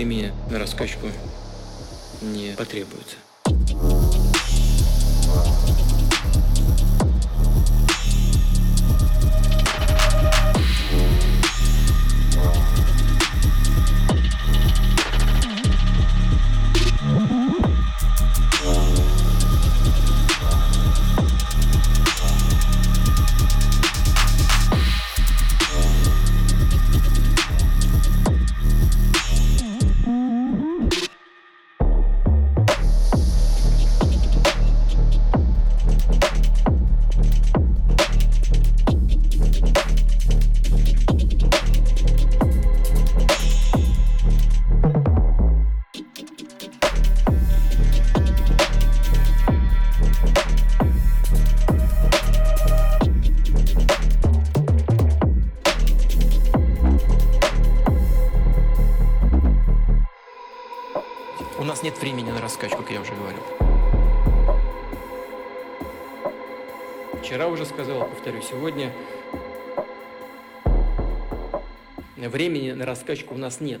времени на раскачку не потребуется. Сегодня времени на раскачку у нас нет.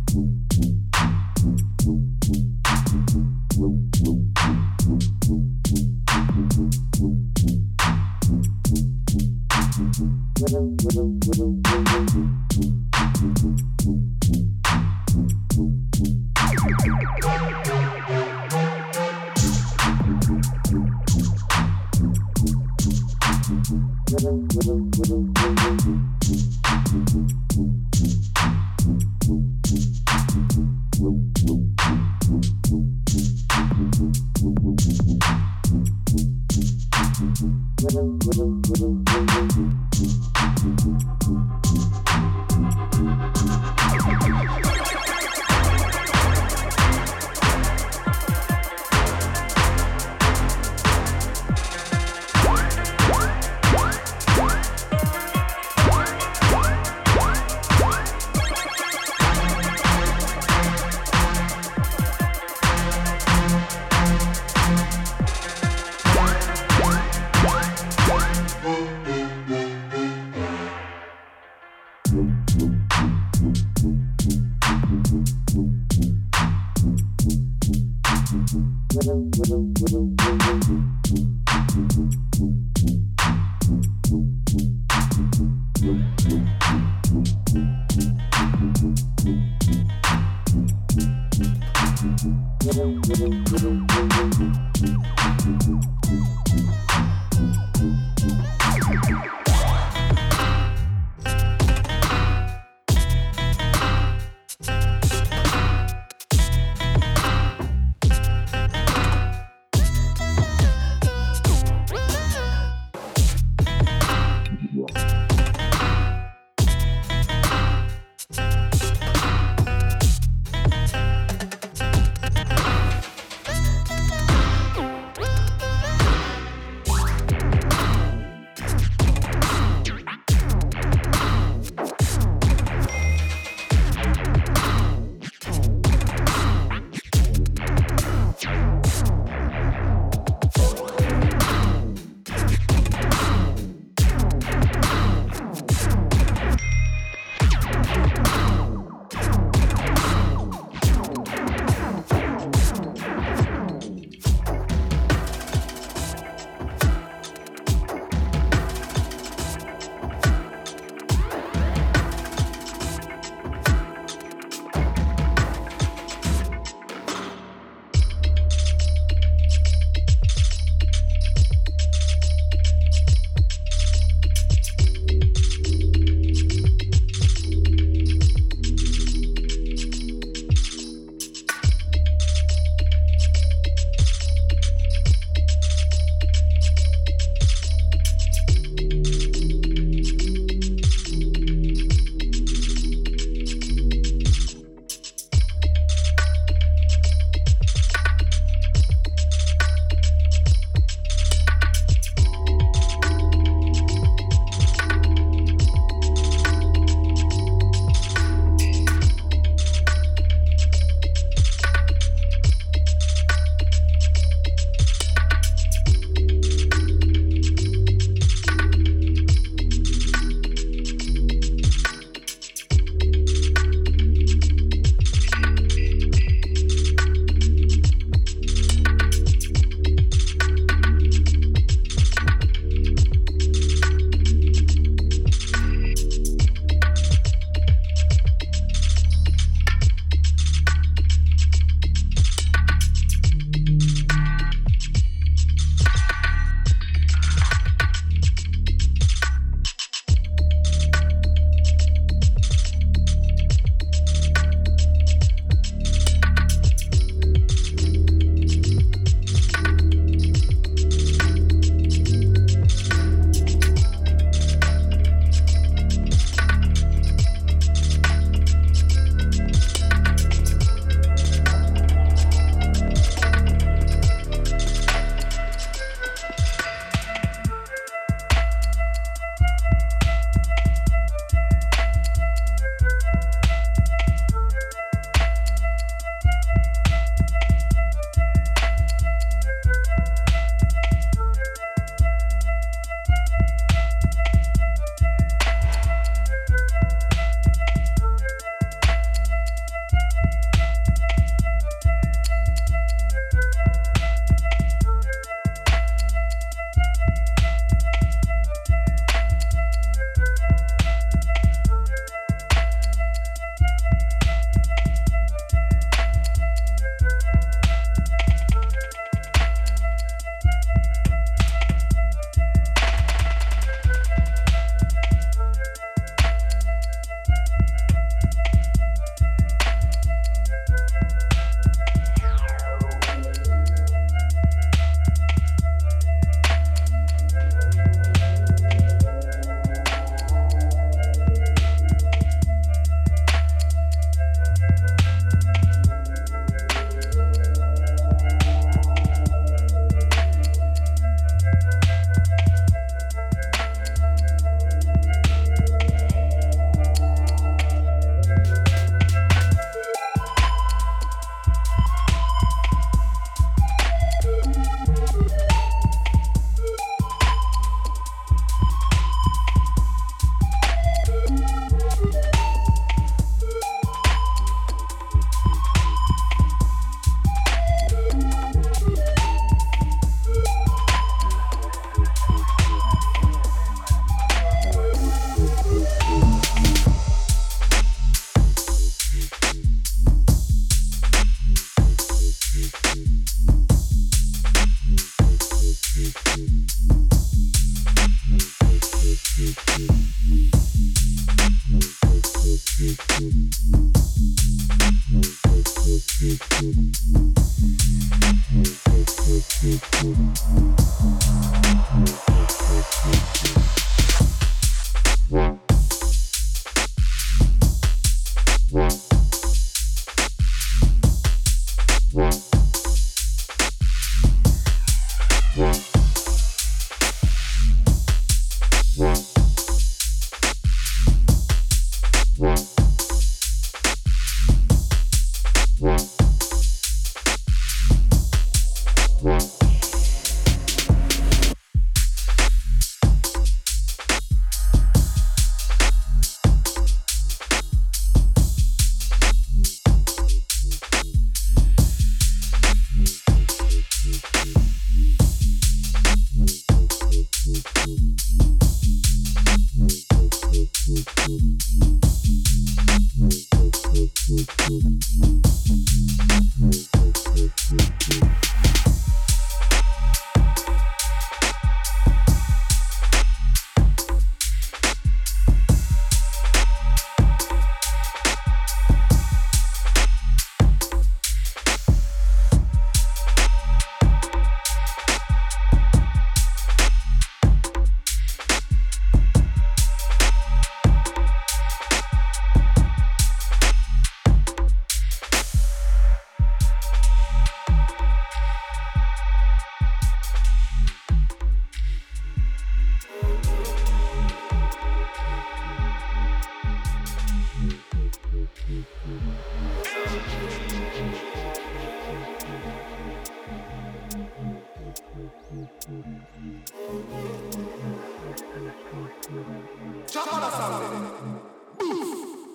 Chakara sounding.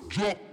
Drop.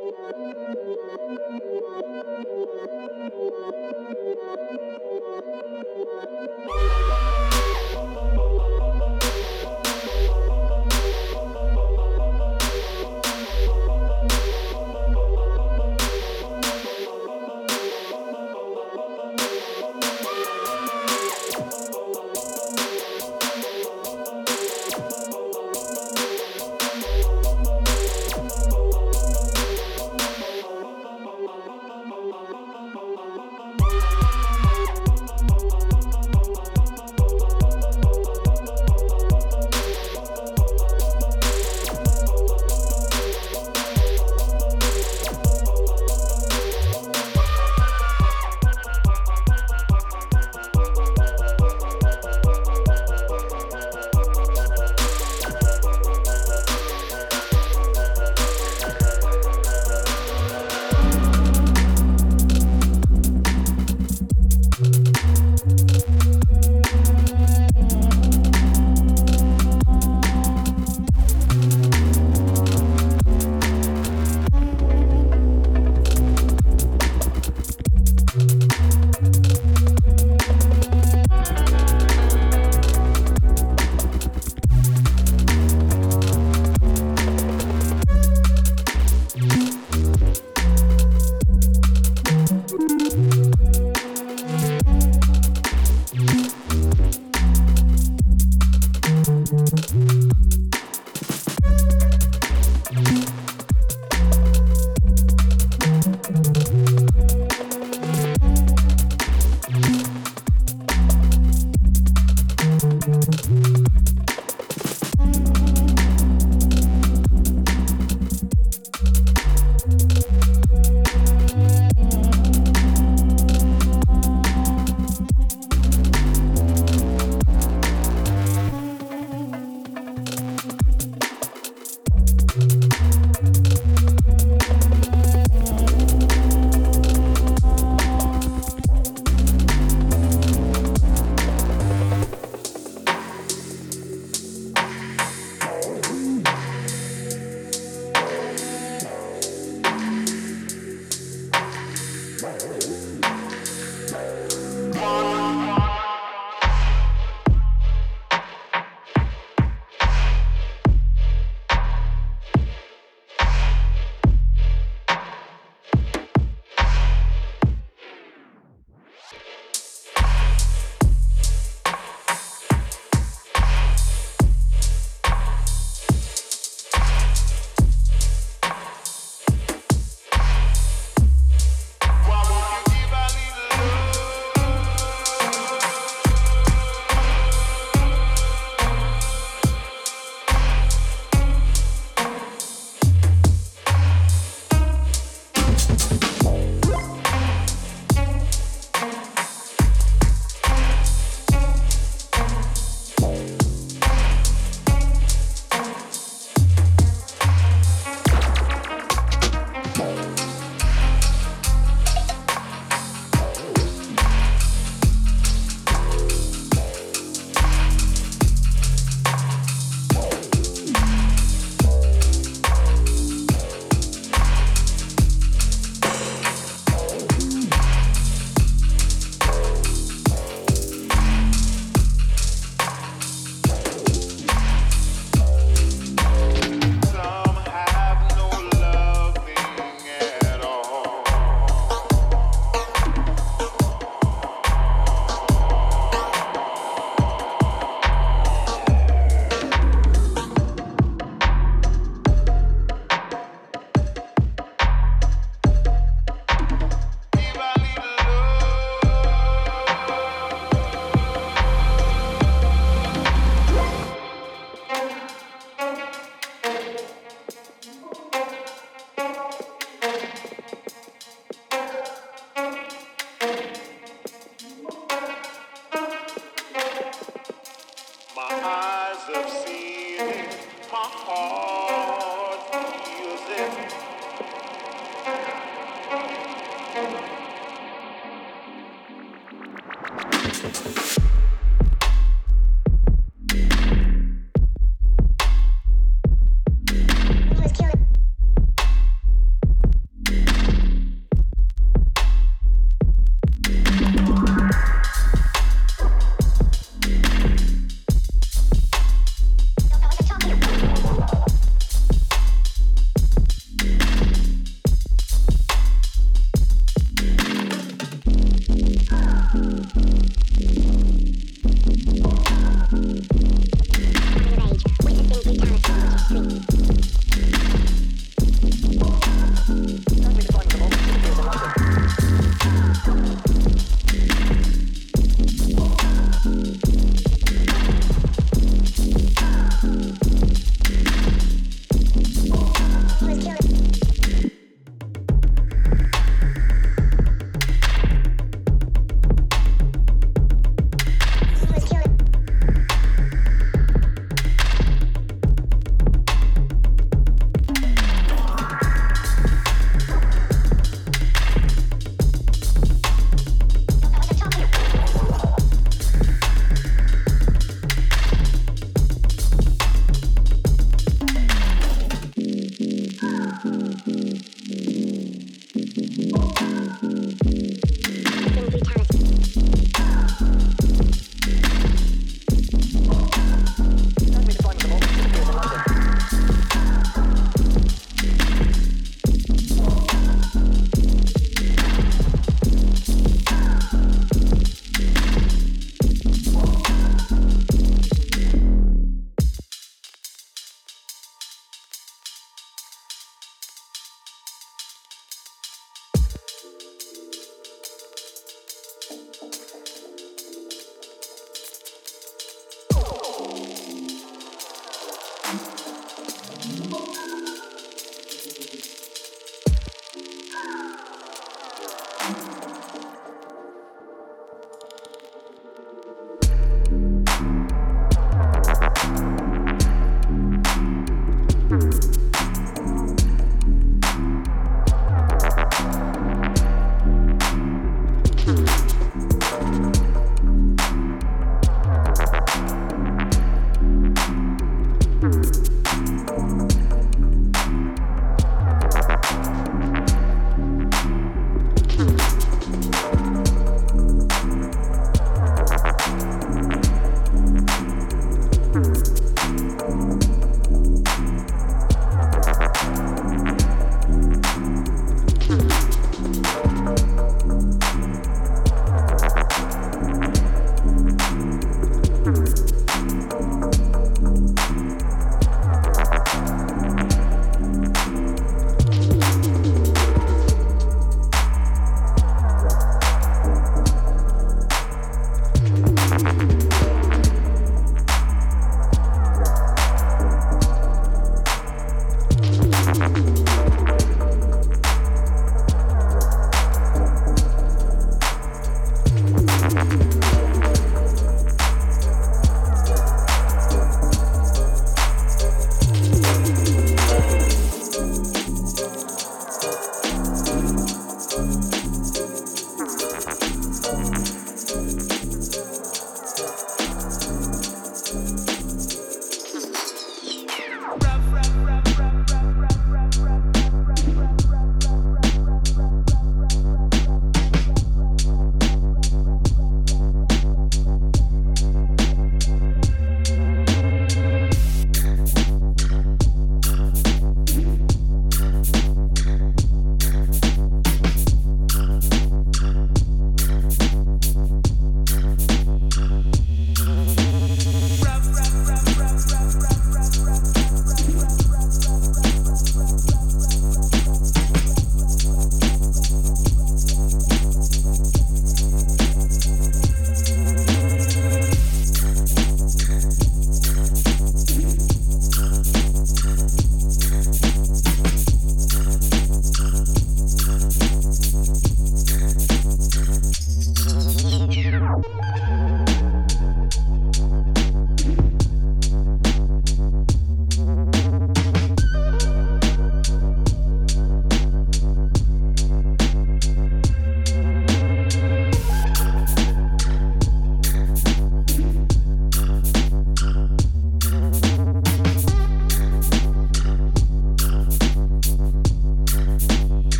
Thank you.